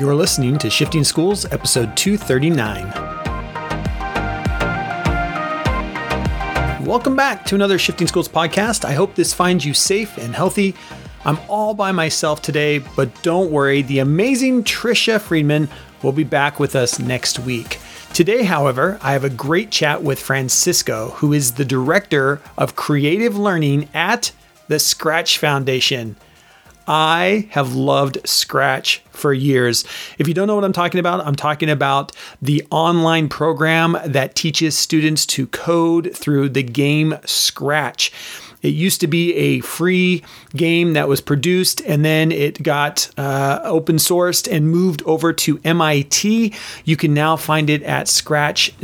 You're listening to Shifting Schools, episode 239. Welcome back to another Shifting Schools podcast. I hope this finds you safe and healthy. I'm all by myself today, but don't worry, the amazing Tricia Friedman will be back with us next week. Today, however, I have a great chat with Francisco, who is the director of creative learning at the Scratch Foundation. I have loved Scratch for years. If you don't know what I'm talking about, I'm talking about the online program that teaches students to code through the game Scratch. It used to be a free game that was produced and then it got uh, open sourced and moved over to MIT. You can now find it at scratch.mit.org.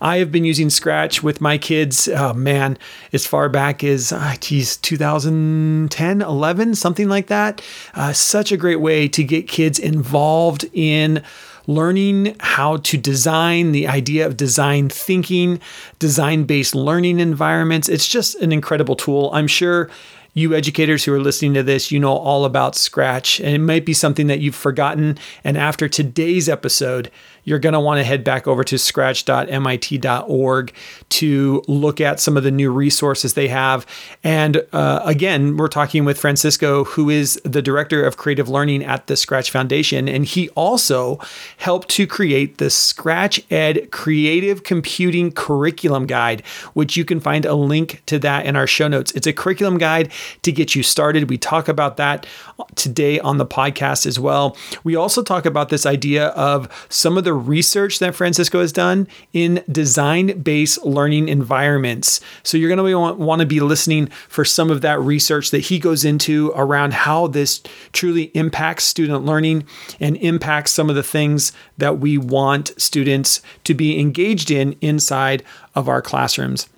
I have been using Scratch with my kids, oh man, as far back as, uh, geez, 2010, 11, something like that. Uh, such a great way to get kids involved in learning how to design, the idea of design thinking, design based learning environments. It's just an incredible tool. I'm sure you educators who are listening to this, you know all about Scratch, and it might be something that you've forgotten. And after today's episode, you're going to want to head back over to scratch.mit.org to look at some of the new resources they have. And uh, again, we're talking with Francisco, who is the director of creative learning at the Scratch Foundation. And he also helped to create the Scratch Ed Creative Computing Curriculum Guide, which you can find a link to that in our show notes. It's a curriculum guide to get you started. We talk about that today on the podcast as well. We also talk about this idea of some of the research that Francisco has done in design based learning environments. So you're going to want, want to be listening for some of that research that he goes into around how this truly impacts student learning and impacts some of the things that we want students to be engaged in inside of our classrooms.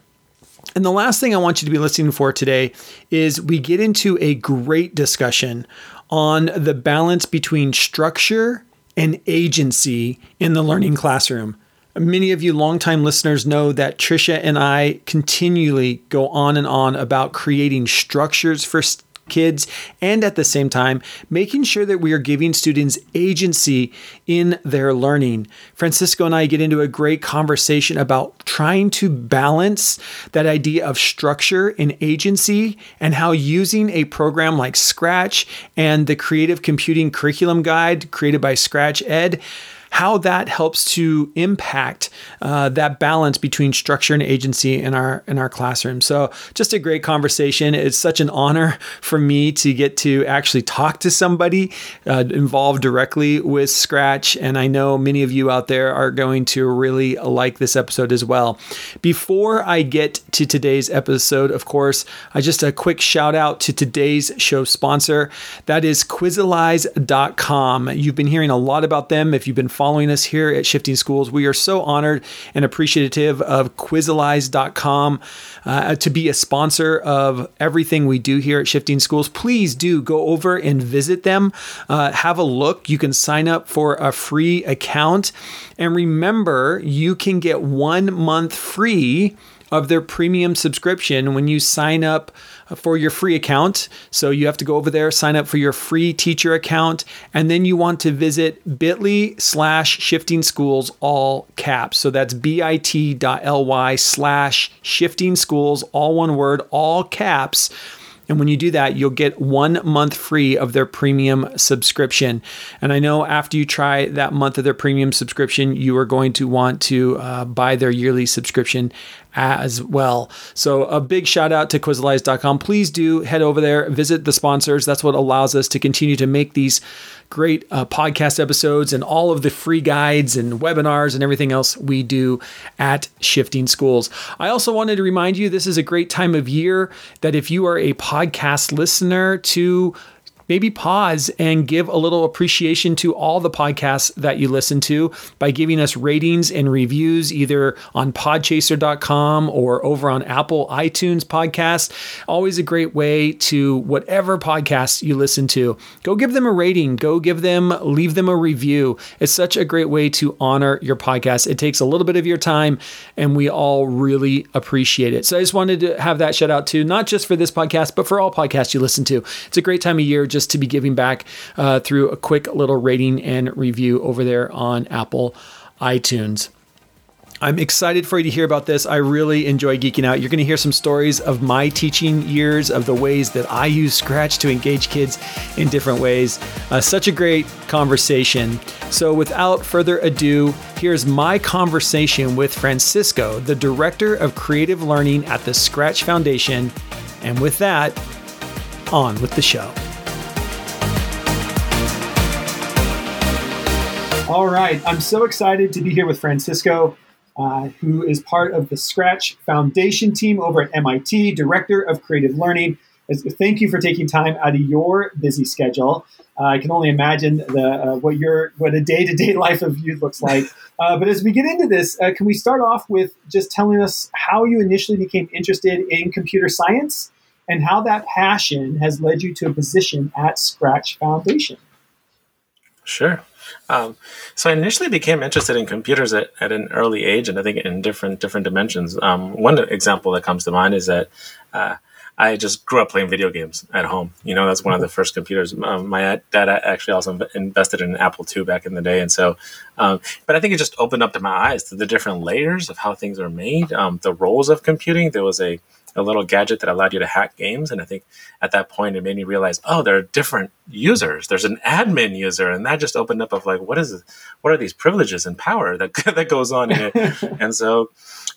And the last thing I want you to be listening for today is we get into a great discussion on the balance between structure and agency in the learning classroom. Many of you longtime listeners know that Tricia and I continually go on and on about creating structures for kids and at the same time making sure that we are giving students agency in their learning. Francisco and I get into a great conversation about trying to balance that idea of structure and agency and how using a program like Scratch and the Creative Computing Curriculum Guide created by Scratch Ed how that helps to impact uh, that balance between structure and agency in our in our classroom. So just a great conversation. It's such an honor for me to get to actually talk to somebody uh, involved directly with Scratch, and I know many of you out there are going to really like this episode as well. Before I get to today's episode, of course, I just a quick shout out to today's show sponsor. That is Quizalize.com. You've been hearing a lot about them if you've been following us here at Shifting Schools. We are so honored and appreciative of Quizalize.com uh, to be a sponsor of everything we do here at Shifting Schools. Please do go over and visit them, uh, have a look. You can sign up for a free account. And remember, you can get one month free of their premium subscription when you sign up for your free account. So you have to go over there, sign up for your free teacher account, and then you want to visit bit.ly slash shifting schools all caps. So that's bit.ly slash shifting schools, all one word, all caps and when you do that, you'll get one month free of their premium subscription. And I know after you try that month of their premium subscription, you are going to want to uh, buy their yearly subscription as well. So a big shout out to Quizalize.com. Please do head over there, visit the sponsors. That's what allows us to continue to make these great uh, podcast episodes and all of the free guides and webinars and everything else we do at Shifting Schools. I also wanted to remind you this is a great time of year that if you are a podcast listener to maybe pause and give a little appreciation to all the podcasts that you listen to by giving us ratings and reviews either on podchaser.com or over on Apple iTunes podcast. Always a great way to whatever podcast you listen to. Go give them a rating, go give them leave them a review. It's such a great way to honor your podcast. It takes a little bit of your time and we all really appreciate it. So I just wanted to have that shout out to not just for this podcast but for all podcasts you listen to. It's a great time of year just to be giving back uh, through a quick little rating and review over there on Apple iTunes. I'm excited for you to hear about this. I really enjoy geeking out. You're going to hear some stories of my teaching years, of the ways that I use Scratch to engage kids in different ways. Uh, such a great conversation. So, without further ado, here's my conversation with Francisco, the Director of Creative Learning at the Scratch Foundation. And with that, on with the show. All right, I'm so excited to be here with Francisco uh, who is part of the Scratch Foundation team over at MIT, Director of Creative Learning. Thank you for taking time out of your busy schedule. Uh, I can only imagine the, uh, what your what a day to day life of youth looks like. Uh, but as we get into this, uh, can we start off with just telling us how you initially became interested in computer science and how that passion has led you to a position at Scratch Foundation? Sure. Um, so I initially became interested in computers at, at an early age, and I think in different different dimensions. Um, one example that comes to mind is that uh, I just grew up playing video games at home. You know, that's one of the first computers. Um, my dad actually also invested in Apple II back in the day, and so. Um, but I think it just opened up to my eyes to the different layers of how things are made, um, the roles of computing. There was a a little gadget that allowed you to hack games. And I think at that point, it made me realize, oh, there are different users. There's an admin user, and that just opened up of like, what is, what are these privileges and power that that goes on in it? and so,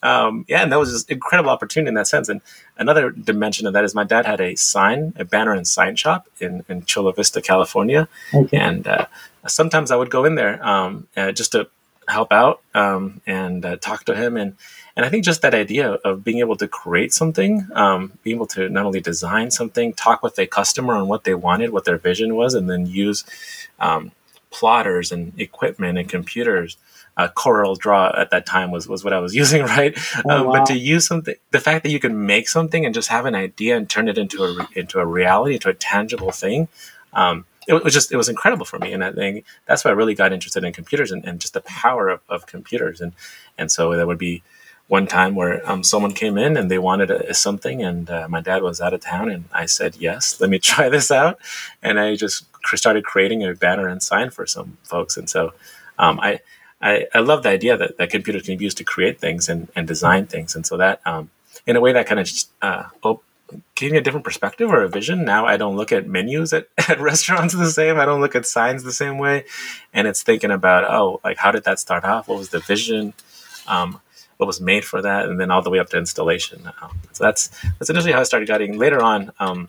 um, yeah, and that was just incredible opportunity in that sense. And another dimension of that is my dad had a sign, a banner and sign shop in in Chula Vista, California, okay. and uh, sometimes I would go in there um, uh, just to help out um, and uh, talk to him and and I think just that idea of being able to create something, um, being able to not only design something, talk with a customer on what they wanted, what their vision was, and then use um, plotters and equipment and computers. Uh, Corel Draw at that time was, was what I was using, right? Oh, um, wow. But to use something, the fact that you can make something and just have an idea and turn it into a into a reality, into a tangible thing, um, it was just it was incredible for me and i think that's why i really got interested in computers and, and just the power of, of computers and and so that would be one time where um, someone came in and they wanted a, something, and uh, my dad was out of town, and I said, "Yes, let me try this out," and I just started creating a banner and sign for some folks, and so um, I, I, I love the idea that, that computers can be used to create things and, and design things, and so that um, in a way that kind of uh, op- gave me a different perspective or a vision. Now I don't look at menus at, at restaurants the same. I don't look at signs the same way, and it's thinking about oh, like how did that start off? What was the vision? Um, what was made for that, and then all the way up to installation. Um, so that's that's initially how I started guiding. Later on, um,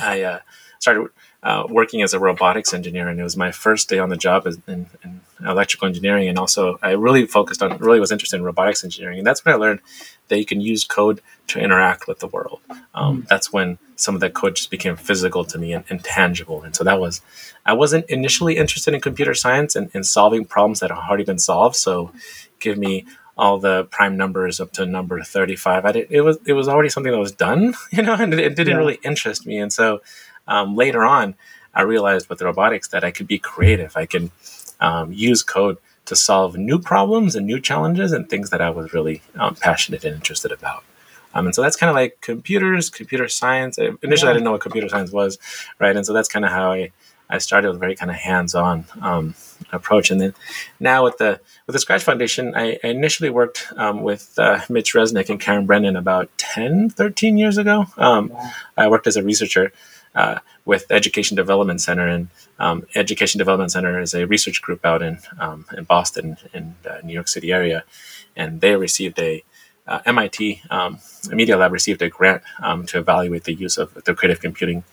I uh, started uh, working as a robotics engineer, and it was my first day on the job in, in, electrical engineering. And also, I really focused on, really was interested in robotics engineering, and that's when I learned that you can use code to interact with the world. Um, mm. That's when some of that code just became physical to me and, and, tangible. And so that was, I wasn't initially interested in computer science and, and solving problems that had already been solved. So, give me all the prime numbers up to number 35 I did, it was it was already something that was done you know and it, it didn't yeah. really interest me. And so um, later on i realized with robotics that i could be creative. I can um, use code to solve new problems and new challenges and things that i was really um, passionate and interested about. Um, and so that's kind of like computers computer science. Initially yeah. i didn't know what computer science was right? And so that's kind of how i I started with a very kind of hands-on um, approach, and then now with the with the Scratch Foundation, I, I initially worked um, with uh, Mitch Resnick and Karen Brennan about 10, 13 years ago. Um, I worked as a researcher uh, with Education Development Center, and um, Education Development Center is a research group out in um, in Boston, in uh, New York City area, and they received a uh, MIT um, Media Lab received a grant to evaluate the use of the creative computing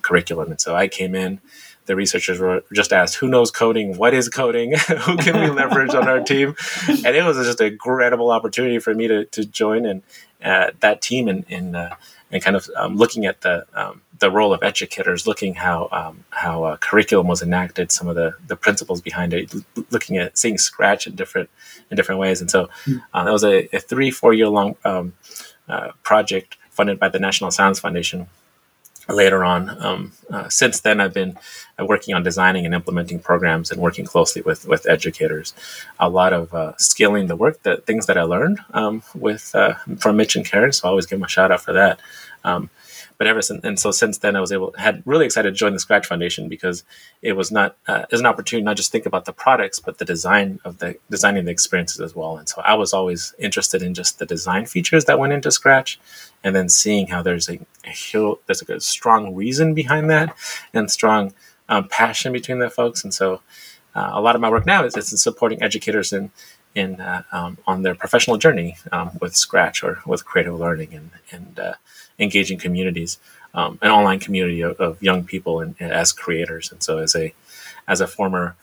curriculum, and so I came in the researchers were just asked, "Who knows coding? What is coding? Who can we leverage on our team?" And it was just a incredible opportunity for me to to join and uh, that team and and, uh, and kind of um, looking at the um, the role of educators, looking how um, how uh, curriculum was enacted, some of the the principles behind it, looking at seeing Scratch in different in different ways, and so hmm. uh, that was a, a, three four year long um, uh, project funded by the National Science Foundation later on. Um, uh, since then, I've been working on designing and implementing programs and working closely with with educators. A lot of uh, scaling the work, the things that I learned um, with uh, from Mitch and Karen. So I always give them a shout out for that. Um, but ever since and so since then I was able had really excited to join the Scratch Foundation because it was not uh, as an opportunity not just think about the products but the design of the designing the experiences as well. And so I was always interested in just the design features that went into Scratch, and then seeing how there's a, a there's a strong reason behind that and strong um, passion between the folks. And so uh, a lot of my work now is, is in supporting educators in in uh, um, on their professional journey um, with Scratch or with creative learning and and uh, engaging communities, um, an online community of, of young people and, and, as creators. And so as a as a former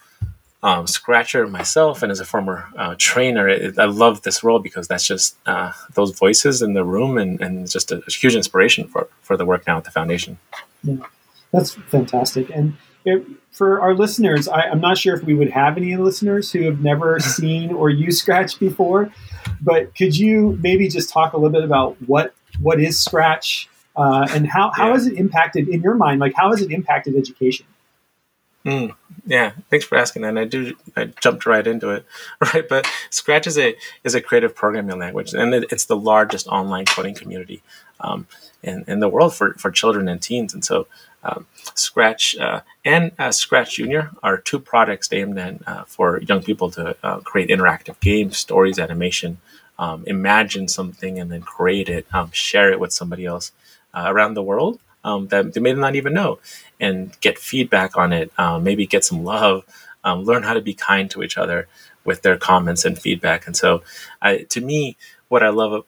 um, scratcher myself and as a former uh, trainer, it, I love this role because that's just uh, those voices in the room and, and just a, a, huge inspiration for, for the work now at the foundation. Yeah, that's fantastic. And it, for our listeners, I, am not sure if we would have any listeners who have never seen or used Scratch before, but could you maybe just talk a little bit about what what is Scratch uh, and how, how yeah. has it impacted in your mind? Like how has it impacted education? Mm, yeah, thanks for asking that. And I do. I jumped right into it, right? But Scratch is a is a creative programming language, and it, it's the largest online coding community um, in in the world for for children and teens. And so, um, Scratch uh, and uh, Scratch Junior are two products aimed at uh, for young people to uh, create interactive games, stories, animation, um, imagine something, and then create it, um, share it with somebody else uh, around the world um, that they may not even know, and get feedback on it. Um, maybe get some love. Um, learn how to be kind to each other with their comments and feedback. And so, I, to me, what I love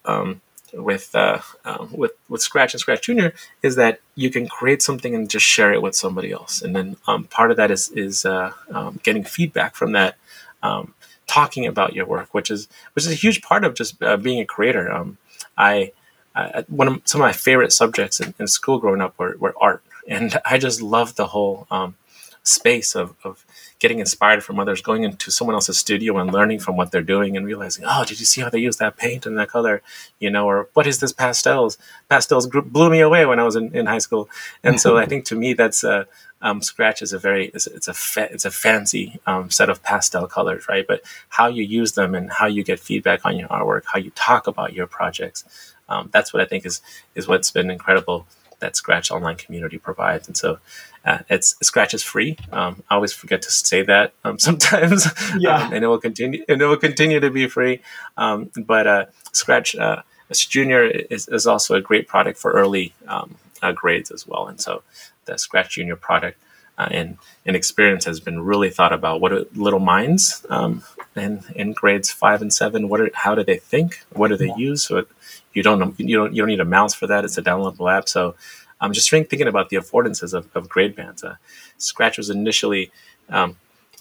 with uh, um, with with Scratch and Scratch Junior is that you can create something and just share it with somebody else, and then um, part of that is is uh, um, getting feedback from that, um, talking about your work, which is which is a huge part of just uh, being a creator. Um, I, I, one of some of my favorite subjects in, in school growing up were, were art, and I just loved the whole um, space of, of getting inspired from others, going into someone else's studio and learning from what they're doing and realizing, oh, did you see how they use that paint and that color? You know, or what is this pastels? Pastels blew me away when I was in, in high school. And so I think to me, that's uh, um, Scratch is a very, it's, it's a, fa- it's a fancy um, set of pastel colors, right? But how you use them and how you get feedback on your artwork, how you talk about your projects, um, that's what I think is, is what's been incredible that Scratch online community provides. And so uh, it's Scratch is free. Um, I always forget to say that um, sometimes. Yeah, um, and it will continue. And it will continue to be free. Um, but uh, Scratch uh, Junior is, is also a great product for early um, uh, grades as well. And so the Scratch Junior product uh, and and experience has been really thought about. What are little minds um, in in grades five and seven? What are how do they think? What do they yeah. use? So it, you don't you don't you don't need a mouse for that. It's a downloadable app. So I'm just thinking about the affordances of, of grade bands. Uh, Scratch was initially um,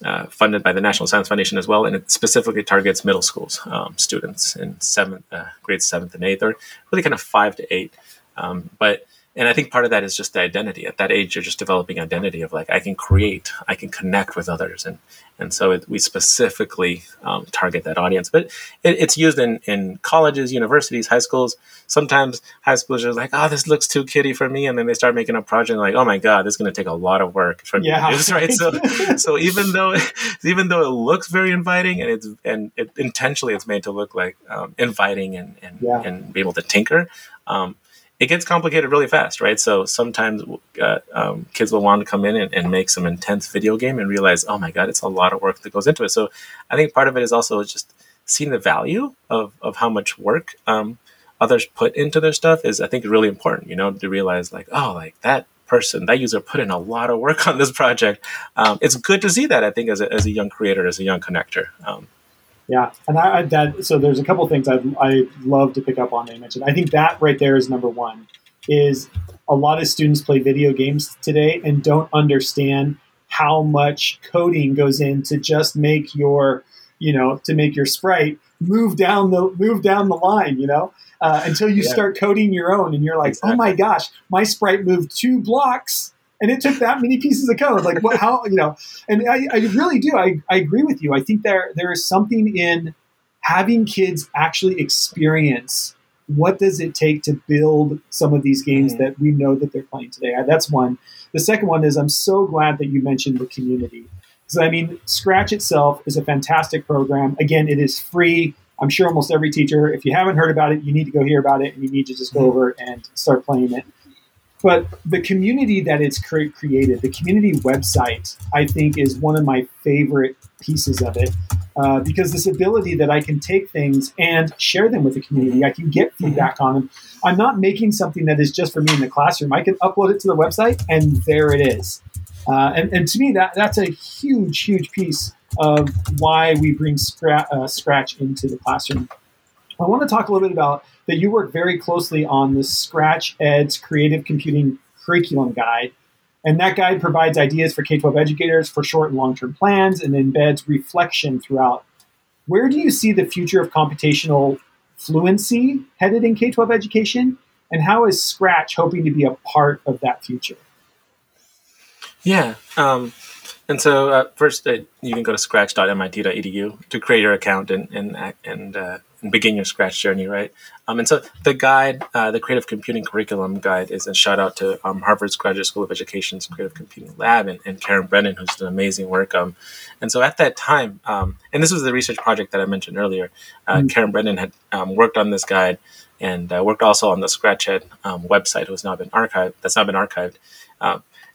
uh, funded by the National Science Foundation as well, and it specifically targets middle schools um, students in seventh, uh, grades seventh and eighth, or really kind of five to eight. Um, but and I think part of that is just the identity. At that age, you're just developing identity of like I can create, I can connect with others, and and so it, we specifically um, target that audience. But it, it's used in in colleges, universities, high schools. Sometimes high schools are like, oh, this looks too kiddie for me, and then they start making a project like, oh my god, this is going to take a lot of work for yeah. me to right? So so even though even though it looks very inviting and it's and it, intentionally it's made to look like um, inviting and and, yeah. and be able to tinker. Um, it gets complicated really fast, right? So sometimes uh, um, kids will want to come in and, and, make some intense video game and realize, oh my god, it's a lot of work that goes into it. So I think part of it is also just seeing the value of of how much work um, others put into their stuff is, I think, really important. You know, to realize like, oh, like that person, that user put in a lot of work on this project. Um, it's good to see that. I think as a, as a young creator, as a young connector. Yeah, and I, that so there's a couple things I I love to pick up on that you mentioned. I think that right there is number one. Is a lot of students play video games today and don't understand how much coding goes in to just make your you know to make your sprite move down the move down the line you know uh, until you yeah. start coding your own and you're like exactly. oh my gosh my sprite moved two blocks and it took that many pieces of code. Like what? How you know? And I, I really do. I, I agree with you. I think there there is something in having kids actually experience what does it take to build some of these games mm-hmm. that we know that they're playing today. That's one. The second one is I'm so glad that you mentioned the community. Because I mean, Scratch itself is a fantastic program. Again, it is free. I'm sure almost every teacher, if you haven't heard about it, you need to go hear about it and you need to just go mm-hmm. over and start playing it. But the community that it's cre- created, the community website, I think is one of my favorite pieces of it. Uh, because this ability that I can take things and share them with the community, I can get feedback on them. I'm not making something that is just for me in the classroom. I can upload it to the website, and there it is. Uh, and, and to me, that that's a huge, huge piece of why we bring Scratch, uh, Scratch into the classroom. I want to talk a little bit about that you work very closely on the Scratch Ed's Creative Computing Curriculum Guide. And that guide provides ideas for K 12 educators for short and long term plans and embeds reflection throughout. Where do you see the future of computational fluency headed in K 12 education? And how is Scratch hoping to be a part of that future? Yeah. Um, and so uh, first, uh, you can go to scratch.mit.edu to create your account and and and, uh, and begin your Scratch journey, right? Um, and so the guide, uh, the Creative Computing Curriculum Guide, is a shout out to um, Harvard's Graduate School of Education's Creative Computing Lab and, and Karen Brennan, who's done amazing work. Um, and so at that time, um, and this was the research project that I mentioned earlier, mm-hmm. Karen Brennan had um, worked on this guide and uh, worked also on the Scratch um, website, who's now been archived. That's now been archived.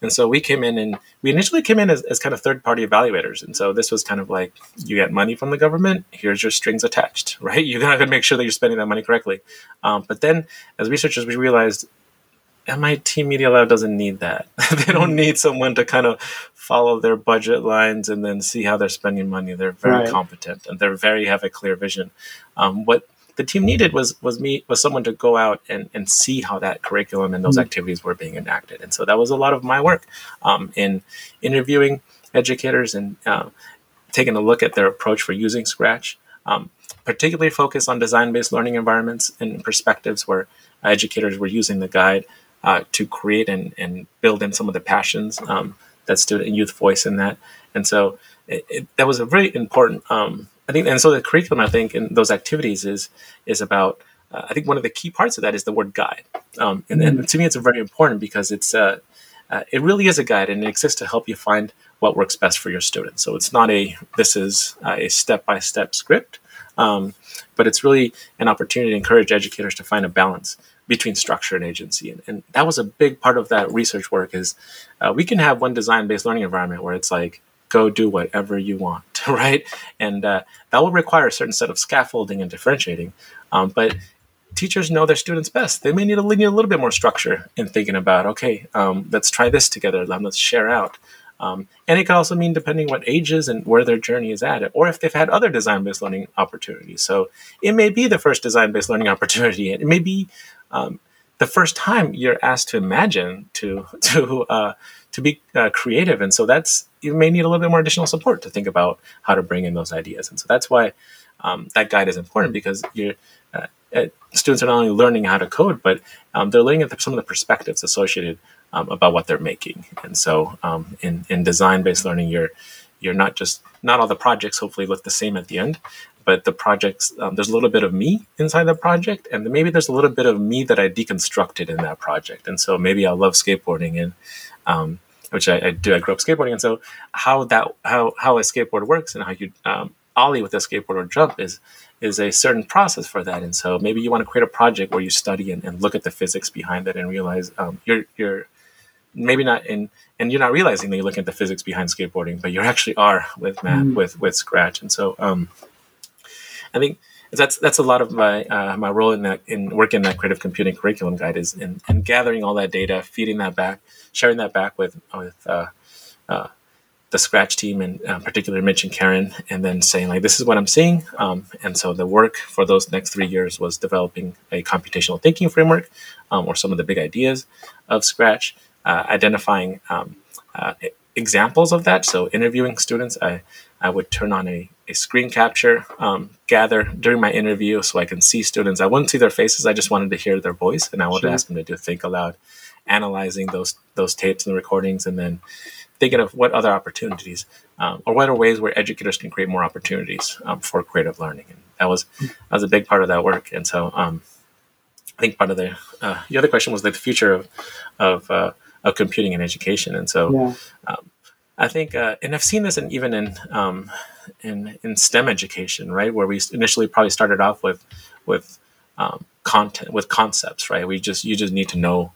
And so we came in and we initially came in as, as kind of third party evaluators. And so this was kind of like you get money from the government, here's your strings attached, right? You gotta make sure that you're spending that money correctly. Um, but then as researchers, we realized MIT Media Lab doesn't need that. they don't mm-hmm. need someone to kind of follow their budget lines and then see how they're spending money. They're very right. competent and they're very have a clear vision. Um, what the team needed was was me was someone to go out and, and see how that curriculum and those mm-hmm. activities were being enacted. And so that was a lot of my work um, in interviewing educators and uh, taking a look at their approach for using Scratch. Um, particularly focused on design-based learning environments and perspectives where educators were using the guide uh, to create and, and build in some of the passions um, that student and youth voice in that. And so it, it, that was a very important um, I think, and so the curriculum, I think, and those activities is is about. Uh, I think one of the key parts of that is the word guide, um, and, and, mm-hmm. to me, it's very important because it's uh, uh, it really is a guide, and it exists to help you find what works best for your students. So it's not a this is a step by step script, um, but it's really an opportunity to encourage educators to find a balance between structure and agency. And, and that was a big part of that research work. Is uh, we can have one design based learning environment where it's like go do whatever you want, right? And uh, that will require a certain set of scaffolding and differentiating. Um, but teachers know their students best. They may need a, need a little bit more structure in thinking about, okay, um, let's try this together. Let's share out. Um, and it can also mean depending what ages and where their journey is at, or if they've had other design-based learning opportunities. So it may be the first design-based learning opportunity. and It may be um, the first time you're asked to imagine to to uh, to be uh, creative, and so that's you may need a little bit more additional support to think about how to bring in those ideas, and so that's why um, that guide is important because you're. Uh, students are not only learning how to code, but um, they're learning some of the perspectives associated um, about what they're making. And so, um, in in design based learning, you're you're not just not all the projects hopefully look the same at the end, but the projects um, there's a little bit of me inside the project and maybe there's a little bit of me that i deconstructed in that project and so maybe i love skateboarding and um, which I, I, do i grew up skateboarding and so how that how how a skateboard works and how you um, ollie with a skateboard or jump is is a certain process for that and so maybe you want to create a project where you study and, and look at the physics behind it and realize um, you're you're maybe not in and you're not realizing that you're looking at the physics behind skateboarding but you actually are with math mm. with with scratch and so um, I think that's that's a lot of my uh, my role in that in working that creative computing curriculum guide is in, in gathering all that data, feeding that back, sharing that back with with uh, uh, the Scratch team and uh, particularly Mitch and Karen, and then saying like this is what I'm seeing. Um, and so the work for those next three years was developing a computational thinking framework um, or some of the big ideas of Scratch, uh, identifying um, uh, examples of that. So interviewing students, I I would turn on a, a screen capture, um, gather during my interview so I can see students. I wouldn't see their faces. I just wanted to hear their voice, and I would sure. ask them to do think aloud, analyzing those those tapes and the recordings, and then thinking of what other opportunities um, or what are ways where educators can create more opportunities um, for creative learning. And that was that was a big part of that work. And so um, I think part of the uh, the other question was like the future of of, uh, of computing and education. And so yeah. I think, uh, and I've seen this in, even in, um, in in STEM education, right, where we initially probably started off with with um, content with concepts right? We just you just need to know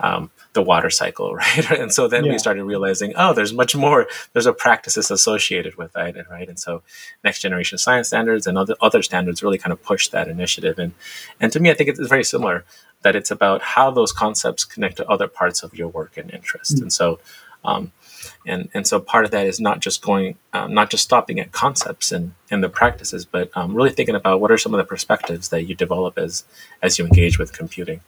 um, the water cycle right? And so then yeah. we started realizing oh there's much more there's a practices associated with that and right? And so next generation science standards and other other standards really kind of push that initiative. And and to me i think it's very similar that it's about how those concepts connect to other parts of your work and interest. Mm-hmm. and so um, and and so part of that is not just going um, not just stopping at concepts and and the practices but um, really thinking about what are some of the perspectives that you develop as as you engage with computing.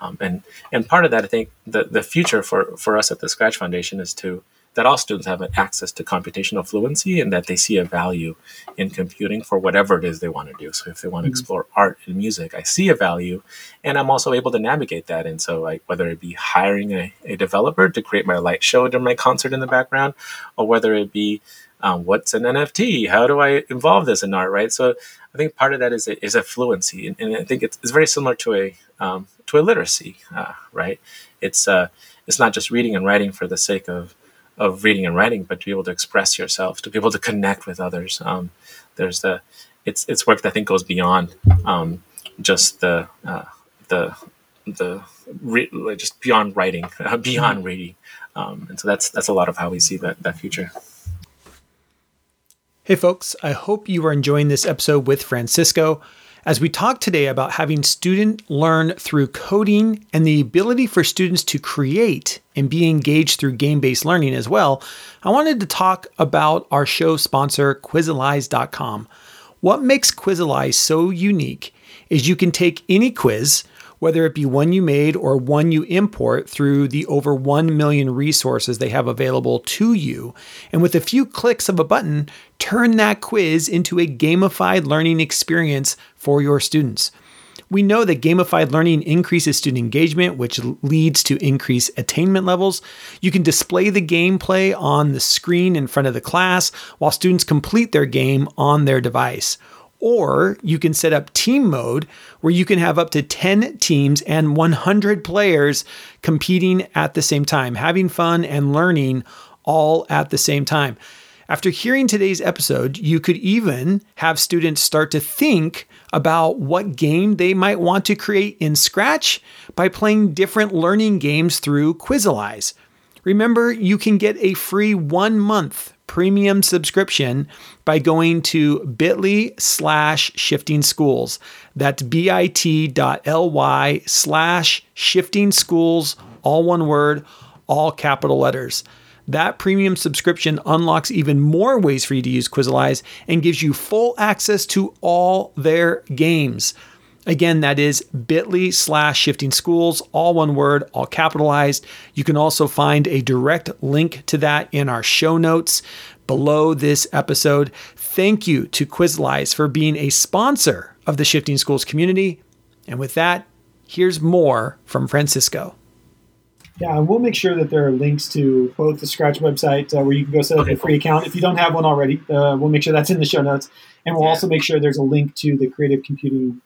Um, and and part of that i think the the future for for us at the scratch foundation is to that all students have access to computational fluency and that they see a value in computing for whatever it is they want to do. So if they want to mm-hmm. explore art and music, I see a value and I'm also able to navigate that. And so like whether it be hiring a, a developer to create my light show during my concert in the background, or whether it be um, what's an NFT? How do I involve this in art? Right. So I think part of that is a, is a fluency, and, and I think it's, it's, very similar to a um, to a literacy. Uh, right. It's uh, it's not just reading and writing for the sake of of reading and writing, but to be able to express yourself, to be able to connect with others. Um, there's the it's it's work that I think goes beyond um, just the uh, the the re- just beyond writing, uh, beyond mm-hmm. reading, um, and so that's that's a lot of how we see that that future. Hey folks, I hope you are enjoying this episode with Francisco. As we talk today about having student learn through coding and the ability for students to create and be engaged through game-based learning as well, I wanted to talk about our show sponsor Quizalize.com. What makes Quizalize so unique is you can take any quiz whether it be one you made or one you import through the over 1 million resources they have available to you. And with a few clicks of a button, turn that quiz into a gamified learning experience for your students. We know that gamified learning increases student engagement, which leads to increased attainment levels. You can display the gameplay on the screen in front of the class while students complete their game on their device. Or you can set up team mode where you can have up to 10 teams and 100 players competing at the same time, having fun and learning all at the same time. After hearing today's episode, you could even have students start to think about what game they might want to create in Scratch by playing different learning games through Quizalize. Remember, you can get a free one month premium subscription by going to bit.ly slash shifting schools. That's bit.ly slash shifting schools, all one word, all capital letters. That premium subscription unlocks even more ways for you to use Quizalize and gives you full access to all their games. Again, that is bit.ly slash shifting schools, all one word, all capitalized. You can also find a direct link to that in our show notes below this episode. Thank you to Quizalize for being a sponsor of the Shifting Schools community. And with that, here's more from Francisco. Yeah, we'll make sure that there are links to both the Scratch website uh, where you can go set up okay, a free cool. account. If you don't have one already, uh, we'll make sure that's in the show notes. And we'll yeah. also make sure there's a link to the creative computing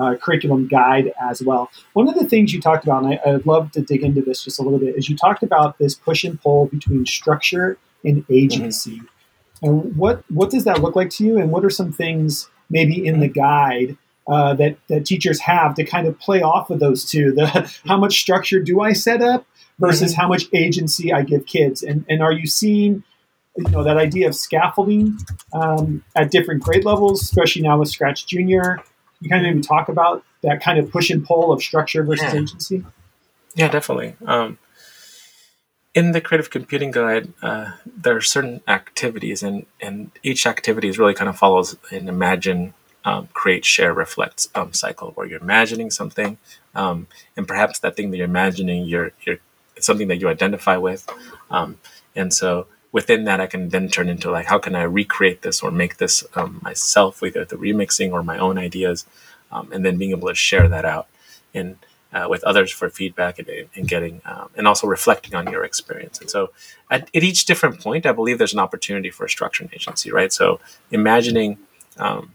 uh, curriculum guide as well. One of the things you talked about, and I, would love to dig into this just a little bit, is you talked about this push and pull between structure and agency. Mm-hmm. And what what does that look like to you? And what are some things maybe in the guide uh, that that teachers have to kind of play off of those two? The how much structure do I set up versus mm-hmm. how much agency I give kids? And and are you seeing you know that idea of scaffolding um, at different grade levels, especially now with Scratch Junior? You kind of maybe talk about that kind of push and pull of structure versus yeah. agency? Yeah, definitely. Um, in the creative computing guide, uh, there are certain activities, and, and each activity is really kind of follows an imagine, um, create, share, reflect um, cycle, where you're imagining something, um, and perhaps that thing that you're imagining, you're, you're it's something that you identify with, um, and so within that, I can then turn into like, how can I recreate this or make this um, myself, either the remixing or my own ideas, um, and then being able to share that out and uh, with others for feedback and, and getting um, and also reflecting on your experience. And so, at, at, each different point, I believe there's an opportunity for a structure and agency, right? So, imagining, um,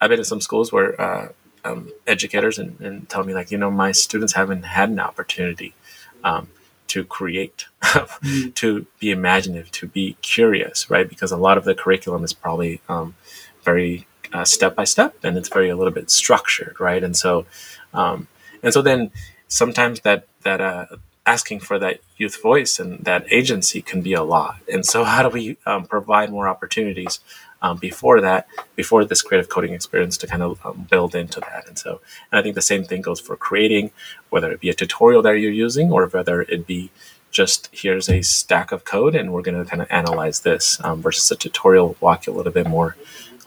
I've been in some schools where uh, um, educators and, and, tell me like, you know, my students haven't had an opportunity um, to create, mm-hmm. to be imaginative, to be curious, right? Because a lot of the curriculum is probably um, very uh, step by step, and it's very a little bit structured, right? And so, Um, and so then sometimes that that uh, asking for that youth voice and that agency can be a lot. And so how do we um, provide more opportunities um, before that, before this creative coding experience to kind of um, build into that? And so, and I think the same thing goes for creating, whether it be a tutorial that you're using or whether it be just here's a stack of code and we're going to kind of analyze this um, versus a tutorial walk you a little bit more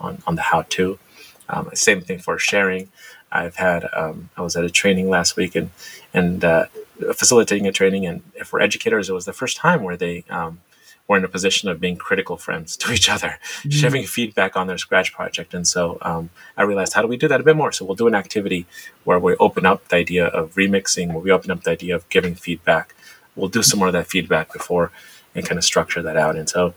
on, on the how to. Um, same thing for sharing. I've had um, I was at a training last week and and uh, facilitating a training, and for educators, it was the first time where they um, were in a position of being critical friends to each other, mm-hmm. sharing feedback on their Scratch project. And so um, I realized, how do we do that a bit more? So we'll do an activity where we open up the idea of remixing, where we open up the idea of giving feedback. We'll do some more of that feedback before and kind of structure that out. And so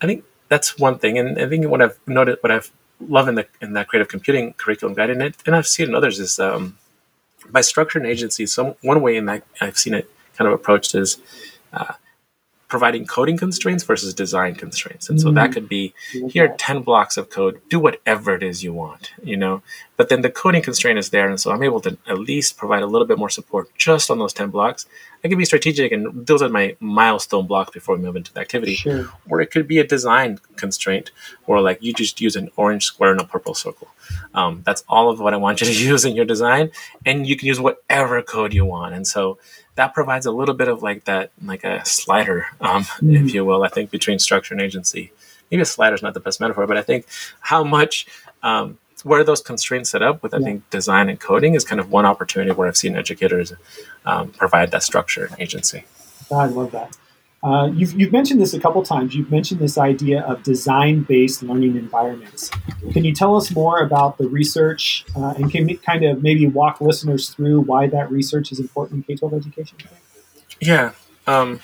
I think that's one thing. And I think what I've noted, what I've loved in the in that creative computing curriculum guide, and, it, and I've seen in others is um, by structuring agencies, So one way in that I've seen it kind of approached is uh, providing coding constraints versus design constraints. And so mm-hmm. that could be here are 10 blocks of code, do whatever it is you want, you know. But then the coding constraint is there. And so I'm able to at least provide a little bit more support just on those 10 blocks. I can be strategic and those are my milestone blocks before we move into the activity. Sure. Or it could be a design constraint or like you just use an orange square and a purple circle. Um, that's all of what I want you to use in your design. And you can use whatever code you want. And so that provides a little bit of like that, like a slider, um, mm-hmm. if you will, I think between structure and agency. Maybe a slider is not the best metaphor, but I think how much, um, where those constraints set up with, I yeah. think, design and coding is kind of one opportunity where I've seen educators um, provide that structure and agency. I love that. Uh, you've, you've mentioned this a couple times. You've mentioned this idea of design based learning environments. Can you tell us more about the research uh, and can you kind of maybe walk listeners through why that research is important in K 12 education? Yeah. Um,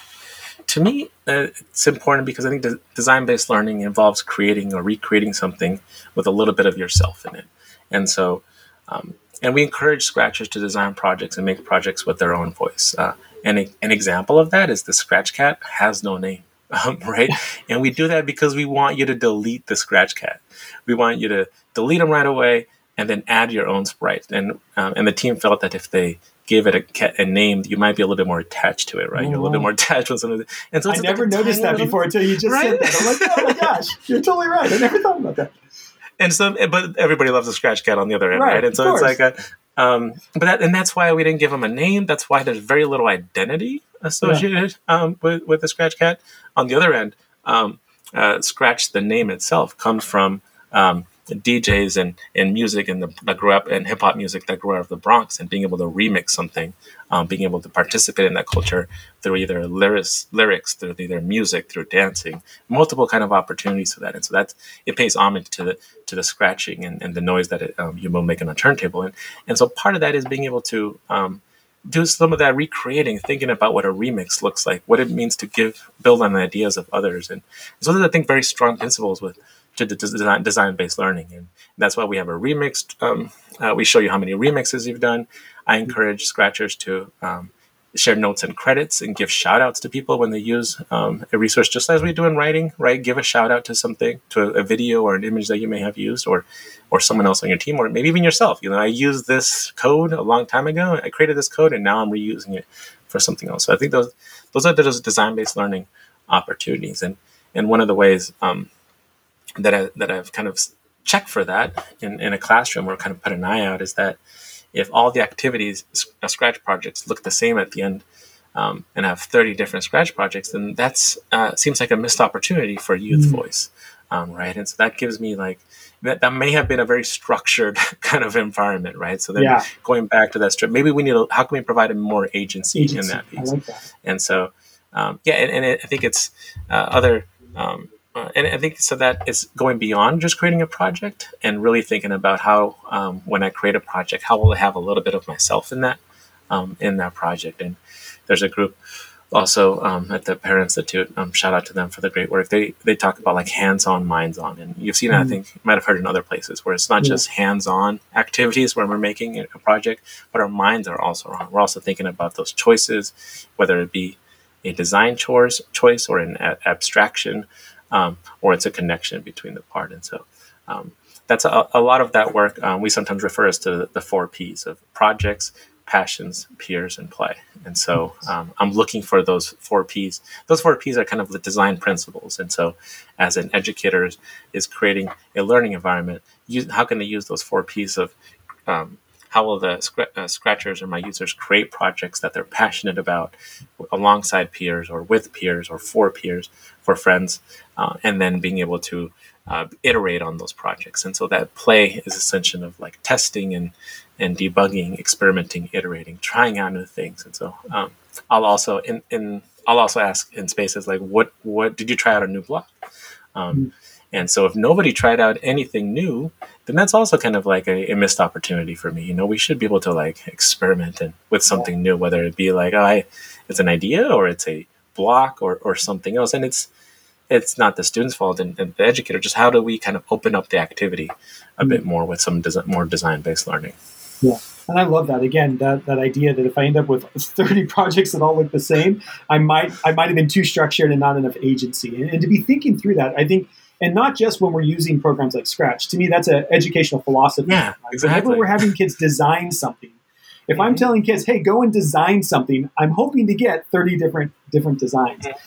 to me, uh, it's important because I think de- design based learning involves creating or recreating something with a little bit of yourself in it. And so, um, and we encourage scratchers to design projects and make projects with their own voice. Uh, and a, an example of that is the Scratch Cat has no name, um, right? and we do that because we want you to delete the Scratch Cat. We want you to delete them right away and then add your own sprite. And um, and the team felt that if they gave it a, a name, you might be a little bit more attached to it, right? Oh, You're a little bit more attached with something. And so I never like noticed that before until you just right? said that. I'm like, oh my gosh, you're totally right. I never thought about that. And so, but everybody loves a scratch cat on the other end, right? right? And so it's like a, um, but that, and that's why we didn't give him a name. That's why there's very little identity associated yeah. um, with, with the Scratch Cat. On the other end, um, uh, Scratch, the name itself, comes from um, DJs and, and music and the, that grew up in hip hop music that grew out of the Bronx and being able to remix something, um, being able to participate in that culture through either lyrics, lyrics, through either music, through dancing, multiple kind of opportunities for that. And so that it pays homage to the to the scratching and, and the noise that it, um, you will make on a turntable. And and so part of that is being able to um, do some of that recreating, thinking about what a remix looks like, what it means to give build on the ideas of others, and so those are I think very strong principles with to design design based learning, and that's why we have a remixed. Um, uh, we show you how many remixes you've done. I encourage scratchers to um, share notes and credits and give shout outs to people when they use um, a resource, just as we do in writing, right? Give a shout out to something, to a, a, video or an image that you may have used, or or someone else on your team, or maybe even yourself. You know, I used this code a long time ago. I created this code, and now I'm reusing it for something else. So I think those those are those design based learning opportunities, and and one of the ways um, that I, that I've kind of checked for that in, in a classroom or kind of put an eye out is that if all the activities, uh, Scratch projects, look the same at the end um, and have 30 different Scratch projects, then that's uh, seems like a missed opportunity for youth mm-hmm. voice, um, right? And so that gives me like that, that may have been a very structured kind of environment, right? So then yeah. going back to that strip, maybe we need to, how can we provide more agency, agency. in that piece? Like that. And so, um, yeah, and, and it, I think it's uh, other um, uh, and I think so that is going beyond just creating a project and really thinking about how um, when I create a project, how will I have a little bit of myself in that um, in that project? And there's a group also um, at the Parent Institute. Um, shout out to them for the great work. They they talk about like hands-on, minds-on, and you've seen mm-hmm. that. I mm. think you might have heard in other places where it's not yeah. just hands-on activities where we're making a project, but our minds are also on. We're also thinking about those choices, whether it be a design choice, choice or an a- abstraction um, or it's a connection between the part. And so um, that's a, a lot of that work. Um, we sometimes refer as to the, the four P's of projects, passions, peers, and play. And so um, I'm looking for those four P's. Those four P's are kind of the design principles. And so, as an educator is creating a learning environment, use, how can they use those four P's of um, how will the uh, scratchers or my users create projects that they're passionate about alongside peers or with peers or for peers, for friends, uh, and then being able to uh, iterate on those projects. And so that play is essential of like testing and and debugging, experimenting, iterating, trying out new things. And so um, I'll also in, in I'll also ask in spaces like what what did you try out a new block? Um, mm-hmm. And so if nobody tried out anything new, then that's also kind of like a, a, missed opportunity for me. You know, we should be able to like experiment and with something new, whether it be like, oh, I, it's an idea or it's a block or, or something else. And it's, it's not the student's fault and, and the educator, just how do we kind of open up the activity a mm-hmm. bit more with some design, more design based learning? Yeah. And I love that. Again, that, that idea that if I end up with 30 projects that all look the same, I might I might have been too structured and not enough agency. And, and to be thinking through that, I think and not just when we're using programs like Scratch. To me, that's an educational philosophy. Yeah, exactly. Whenever we're having kids design something, if mm-hmm. I'm telling kids, "Hey, go and design something," I'm hoping to get 30 different different designs. Mm-hmm.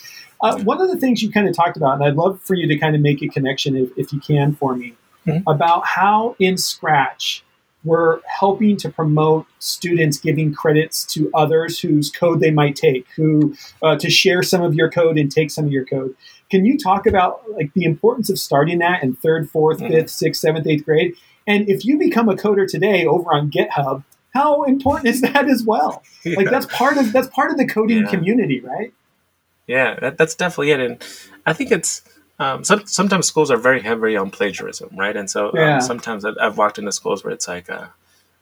Uh, one of the things you kind of talked about, and I'd love for you to kind of make a connection if, if you can for me, mm-hmm. about how in Scratch we're helping to promote students giving credits to others whose code they might take, who uh, to share some of your code and take some of your code. Can you talk about like the importance of starting that in third, fourth, mm-hmm. fifth, sixth, seventh, eighth grade? And if you become a coder today over on GitHub, how important is that as well? Yeah. Like that's part of that's part of the coding yeah. community, right? Yeah, that, that's definitely it. And I think it's um, some, sometimes schools are very heavy on plagiarism, right? And so um, yeah. um, sometimes I've, I've, walked into schools where it's like uh,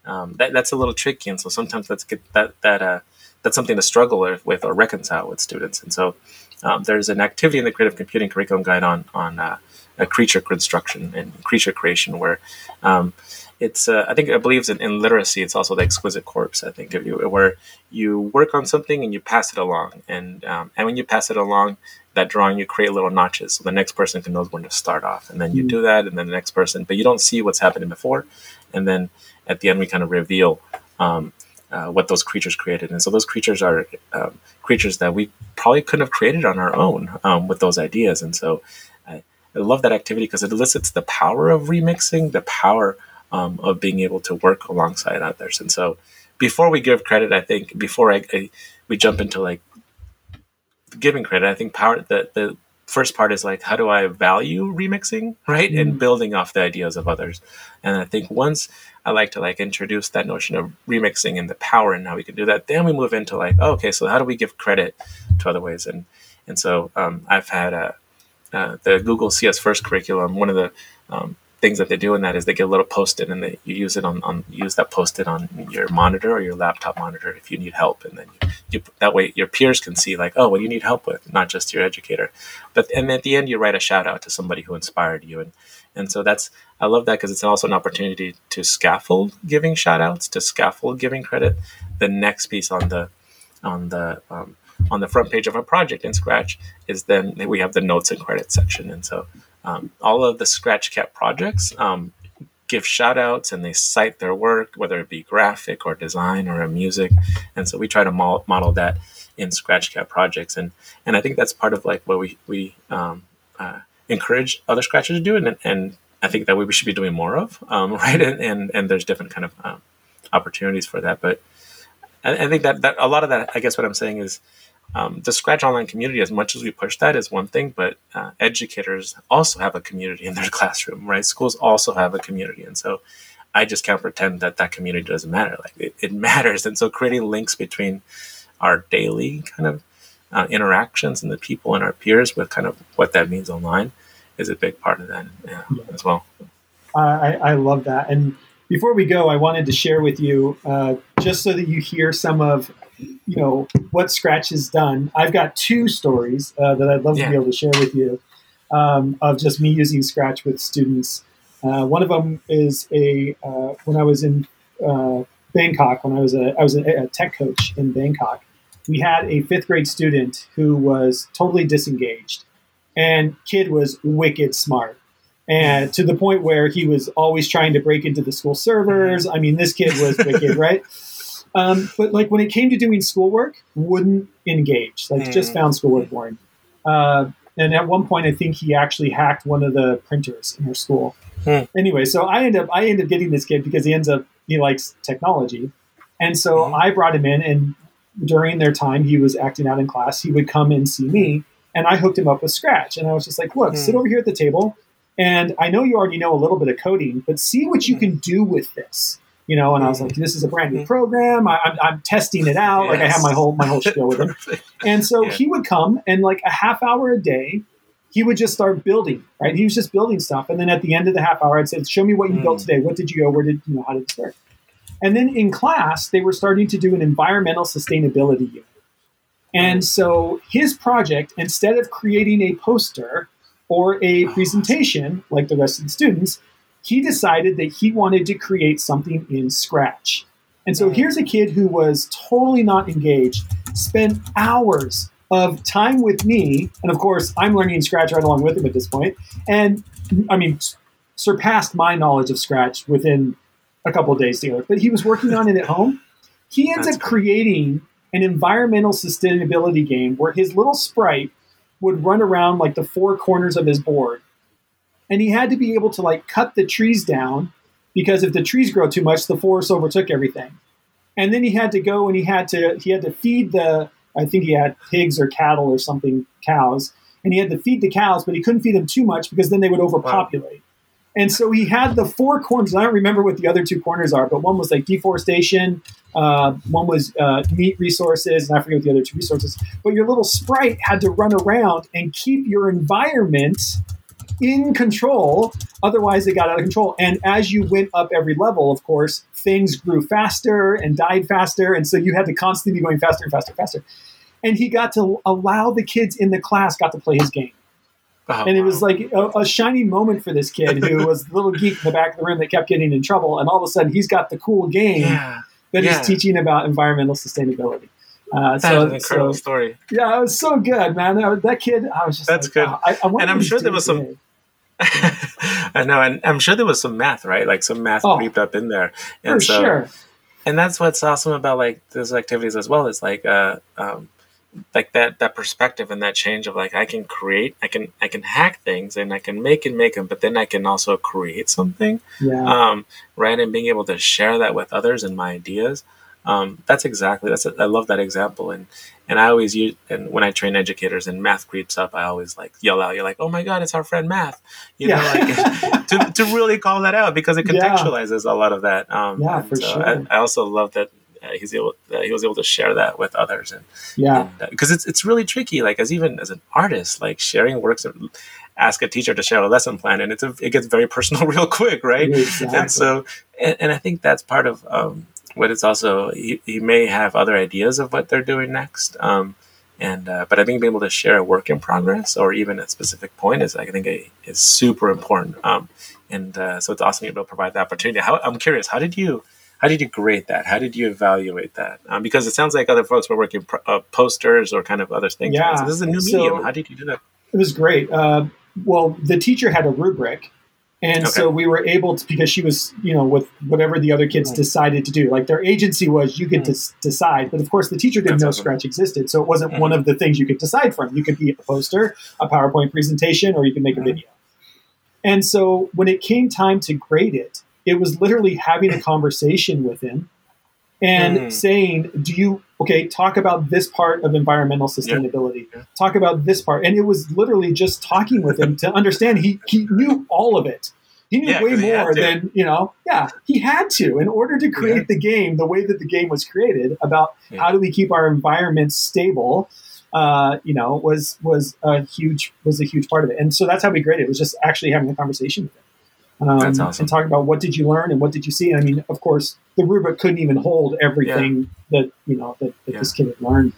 um, that, that's a little tricky, and so sometimes that's get, that that uh, that's something to struggle with or reconcile with students. And so um, there's an activity in the creative computing curriculum guide on on uh, creature construction and creature creation where um, it's uh, I think I believe in, in, literacy it's also the exquisite corpse I think of you where you work on something and you pass it along and um, and when you pass it along that drawing you create little notches so the next person can know when to start off and then you mm-hmm. do that and then the next person but you don't see what's happening before and then at the end we kind of reveal um, uh, what those creatures created. And so those creatures are um, creatures that we probably couldn't have created on our own um, with those ideas. And so I, I love that activity because it elicits the power of remixing, the power um, of being able to work alongside others. And so before we give credit, I think before I, I we jump into like giving credit, I think power the the first part is like how do I value remixing, right? Mm-hmm. And building off the ideas of others. And I think once I like to like introduce that notion of remixing and the power and how we can do that, then we move into like, oh, okay, so how do we give credit to other ways? And and so um, I've had a, uh, the Google CS First curriculum. One of the um, things that they do in that is they get a little post-it and they you use it on, on use that post-it on your monitor or your laptop monitor if you need help. And then you, you, that way your peers can see like oh what you need help with? Not just your educator. But and at the end you write a shout out to somebody who inspired you. And and so that's i love that because it's also an opportunity to scaffold giving shout outs to scaffold giving credit. The next piece on the on the um, on the front page of a project in scratch is then we have the notes and credit section. And so um, all of the Scratch Scratchcat projects um, give shout outs and they cite their work, whether it be graphic or design or music. And so we try to mo- model that in Scratch Scratchcat projects. And, and I think that's part of like what we, we um, uh, encourage other Scratchers to do. And, and I think that we should be doing more of, um, right? And, and, and there's different kind of um, opportunities for that. But I, I think that, that a lot of that, I guess what I'm saying is, um, the Scratch Online community, as much as we push that, is one thing, but uh, educators also have a community in their classroom, right? Schools also have a community. And so I just can't pretend that that community doesn't matter. Like it, it matters. And so creating links between our daily kind of uh, interactions and the people and our peers with kind of what that means online is a big part of that yeah, yeah. as well. Uh, I, I love that. And before we go, I wanted to share with you, uh, just so that you hear some of you know what Scratch has done. I've got two stories uh, that I'd love yeah. to be able to share with you um, of just me using Scratch with students. Uh, one of them is a uh, when I was in uh, Bangkok when I was a I was a, a, tech coach in Bangkok. We had a fifth grade student who was totally disengaged, and kid was wicked smart. and to the point where he was always trying to break into the school servers. I mean, this kid was wicked, right? Um, but like when it came to doing schoolwork, wouldn't engage. Like just found schoolwork boring. Uh, and at one point, I think he actually hacked one of the printers in our school. Hmm. Anyway, so I end up I end up getting this kid because he ends up he likes technology, and so Mhm. I brought him in. And during their time, he was acting out in class. He would come and see me, and I hooked him up with Scratch. And I was just like, "Look, Hmm. sit over here at the table, and I know you already know a little bit of coding, but see what you can do with this." You know, and I was like, "This is a brand new Mhm. program. I, I'm, I'm testing it out. Like I have my whole my whole spiel with him." And so Yeah. he would come and like a half hour a day, he would just start building, right? He was just building stuff. And then at the end of the half hour, I'd say, show me what you Mm. built today. What did you go? Where did, you know, how did it start? And then in class, they were starting to do an environmental sustainability unit. And so his project, instead of creating a poster or a presentation like the rest of the students, he decided that he wanted to create something in Scratch. And so Mm. here's a kid who was totally not engaged, spent hours of time with me, and of course, I'm learning Scratch right along with him at this point, and I mean, surpassed my knowledge of Scratch within a couple of days together. But he was working on it at home. He ends That's up creating an environmental sustainability game where his little sprite would run around like the four corners of his board, and he had to be able to like cut the trees down because if the trees grow too much, the forest overtook everything. And then he had to go and he had to he had to feed the I think he had pigs or cattle or something cows, and he had to feed the cows, but he couldn't feed them too much because then they would overpopulate. And so he had the four corners. I don't remember what the other two corners are, but one was like deforestation, uh, one was uh, meat resources, and I forget what the other two resources. But your little sprite had to run around and keep your environment in control. Otherwise, it got out of control. And as you went up every level, of course, things grew faster and died faster. And so you had to constantly be going faster and faster and faster. And he got to allow the kids in the class got to play his game. Oh, And it was like a, a shining moment for this kid who was the little geek in the back of the room that kept getting in trouble. And all of a sudden, he's got the cool game yeah, that yeah. he's teaching about environmental sustainability. Uh, that's so, an incredible so story. yeah, it was so good, man. That, that kid, I was just That's like, good. wow. I, I And I'm sure there was some- today. I know, and I'm sure there was some math, right? Like some math Oh, creeped up in there, and for so sure. and that's what's awesome about like those activities as well is like uh um like that that perspective and that change of like i can create i can i can hack things and i can make and make them but then i can also create something Yeah. um right and being able to share that with others and my ideas um that's exactly that's i love that example and and i always use and when i train educators and math creeps up i always like yell out you're like oh my god it's our friend math you know like to, to really call that out because it Yeah. contextualizes a lot of that. Um, Yeah, for so sure. I, I also love that uh, he's able that he was able to share that with others, and yeah. because it's it's really tricky. Like as even as an artist, like sharing works. Ask a teacher to share a lesson plan, and it's a, it gets very personal real quick, right? Exactly. And so, and, and I think that's part of um, what it's also. He, he may have other ideas of what they're doing next. Um, and uh, but I think being able to share a work in progress or even a specific point is, I think, a, is super important. Um, and uh, so it's awesome to be able to provide the opportunity. How, I'm curious, how did you how did you grade that? How did you evaluate that? Um, because it sounds like other folks were working pro- uh, posters or kind of other things. Yeah. So this is a new So- medium. How did you do that? It was great. Uh, well, the teacher had a rubric. And Okay. so we were able to, because she was, you know, with whatever the other kids Mm. decided to do. Like their agency was, you get to s- decide. But of course, the teacher didn't That's know awesome. Scratch existed. So it wasn't Mhm. one of the things you could decide from. You could be a poster, a PowerPoint presentation, or you could make a Mhm. video. And so when it came time to grade it, it was literally having a conversation with him and Mhm. saying, Do you, okay, talk about this part of environmental sustainability. Yeah. Talk about this part. And it was literally just talking with him to understand he, he knew all of it. He knew Yeah, way he more than, you know, yeah, he had to in order to create the game the way that the game was created about Yeah. how do we keep our environment stable. Uh, you know, was was a huge was a huge part of it, and so that's how we graded. It was just actually having a conversation with him, um, That's awesome. and talking about what did you learn and what did you see. I mean, of course, the rubric couldn't even hold everything that you know that, that Yeah. this kid had learned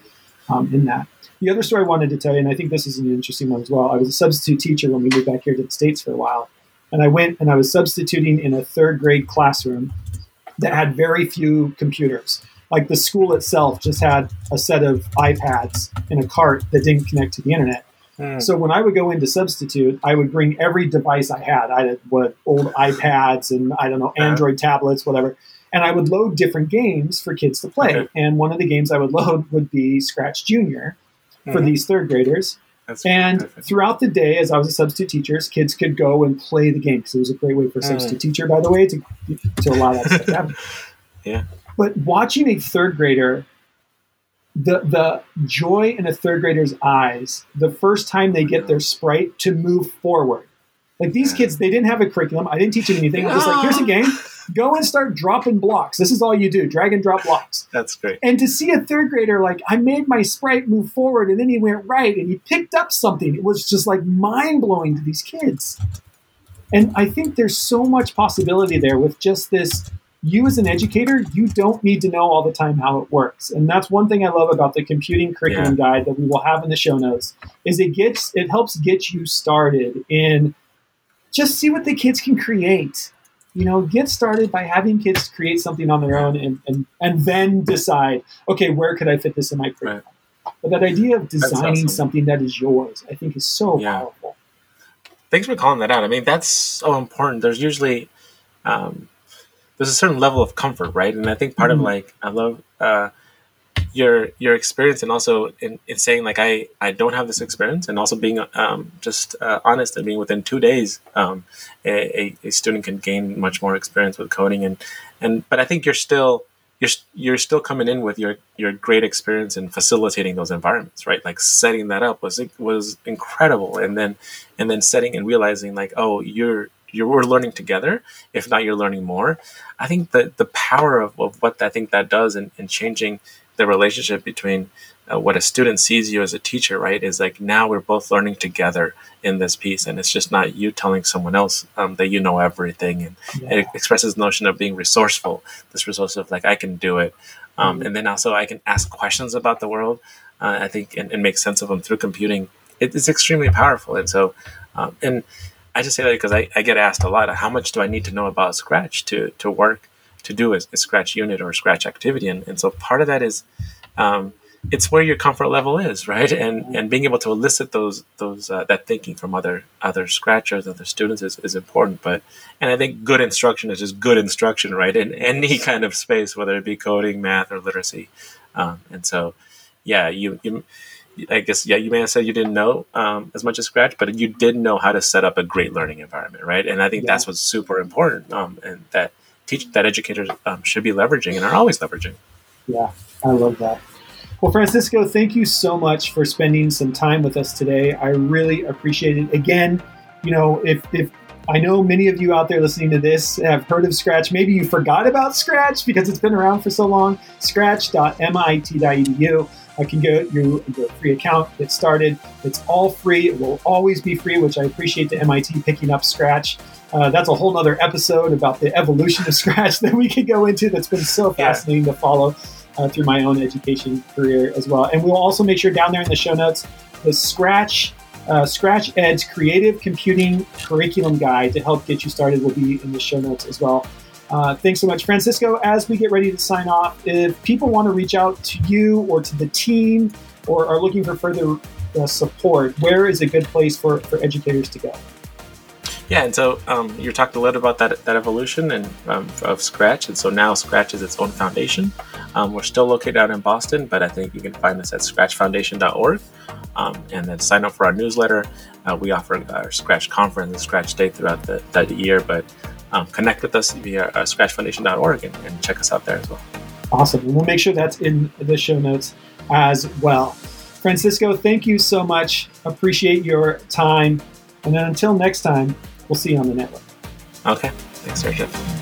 um, in that. The other story I wanted to tell you, and I think this is an interesting one as well. I was a substitute teacher when we moved back here to the states for a while, and I went and I was substituting in a third grade classroom that had very few computers. Like the school itself just had a set of iPads in a cart that didn't connect to the internet. Mm. So when I would go into substitute, I would bring every device I had. I had what old iPads and I don't know Android tablets, whatever, and I would load different games for kids to play. Okay. And one of the games I would load would be Scratch Junior mm-hmm. for these third graders. That's and perfect. throughout the day, as I was a substitute teacher, kids could go and play the game because it was a great way for a substitute mm. teacher, by the way, to, to allow that stuff to happen. Yeah. But watching a third grader, the the joy in a third grader's eyes, the first time they get their sprite to move forward. Like these kids, they didn't have a curriculum. I didn't teach them anything. I'm just like, here's a game. Go and start dropping blocks. This is all you do. Drag and drop blocks. That's great. And to see a third grader like, I made my sprite move forward and then he went right and he picked up something. It was just like mind blowing to these kids. And I think there's so much possibility there with just this you as an educator, you don't need to know all the time how it works. And that's one thing I love about the computing curriculum yeah. guide that we will have in the show notes is it gets it helps get you started in just see what the kids can create. You know, get started by having kids create something on their own and and, and then decide, okay, where could I fit this in my curriculum? Right. But that idea of designing awesome. something that is yours, I think is so yeah. powerful. Thanks for calling that out. I mean, that's so important. There's usually um, there's a certain level of comfort, right? And I think part mm-hmm. of like I love uh, your your experience and also in, in saying like I I don't have this experience and also being um, just uh, honest and being within two days um, a, a student can gain much more experience with coding and and but I think you're still you're you're still coming in with your your great experience in facilitating those environments, right? Like setting that up was was incredible, and then and then setting and realizing like, oh, you're you're we're learning together. If not, you're learning more. I think that the power of, of what I think that does in, in changing the relationship between uh, what a student sees you as a teacher, right, is like now we're both learning together in this piece, and it's just not you telling someone else um, that you know everything, and yeah. it expresses the notion of being resourceful. This resource of like I can do it, um, mm-hmm. and then also I can ask questions about the world. Uh, I think and, and, make sense of them through computing. It, it's extremely powerful, and so um, and I just say that because I, I get asked a lot how much do I need to know about Scratch to, to work, to do a, a Scratch unit or Scratch activity. And, and so part of that is um, it's where your comfort level is, right? And and being able to elicit those those uh, that thinking from other other scratchers, other students is, is important. But and I think good instruction is just good instruction, right? In any kind of space, whether it be coding, math, or literacy. Um, and so, yeah, you you I guess yeah, you may have said you didn't know um, as much as Scratch, but you did know how to set up a great learning environment, right? And I think yeah. that's what's super important, um, and that teach that educators um, should be leveraging and are always leveraging. Yeah, I love that. Well, Francisco, thank you so much for spending some time with us today. I really appreciate it. Again, you know, if if I know many of you out there listening to this have heard of Scratch. Maybe you forgot about Scratch because it's been around for so long. Scratch.mit.edu. I can get you a free account, get started. It's all free. It will always be free, which I appreciate the MIT picking up Scratch. Uh, that's a whole other episode about the evolution of Scratch that we could go into. That's been so fascinating yeah. to follow uh, through my own education career as well. And we'll also make sure down there in the show notes the Scratch uh, Scratch Ed's Creative Computing Curriculum Guide to help get you started will be in the show notes as well. Uh, thanks so much, Francisco. As we get ready to sign off, if people want to reach out to you or to the team or are looking for further uh, support, where is a good place for, for educators to go? Yeah, and so um, you talked a little about that that evolution and um, of Scratch, and so now Scratch is its own foundation. Um, we're still located out in Boston, but I think you can find us at scratchfoundation.org, um, and then sign up for our newsletter. Uh, we offer our Scratch conference and Scratch Day throughout the, year, but um, connect with us via uh, scratchfoundation.org and, and check us out there as well. Awesome. And we'll make sure that's in the show notes as well. Francisco, thank you so much. Appreciate your time. And then until next time, we'll see you on the network. Okay. Thanks, Sergio.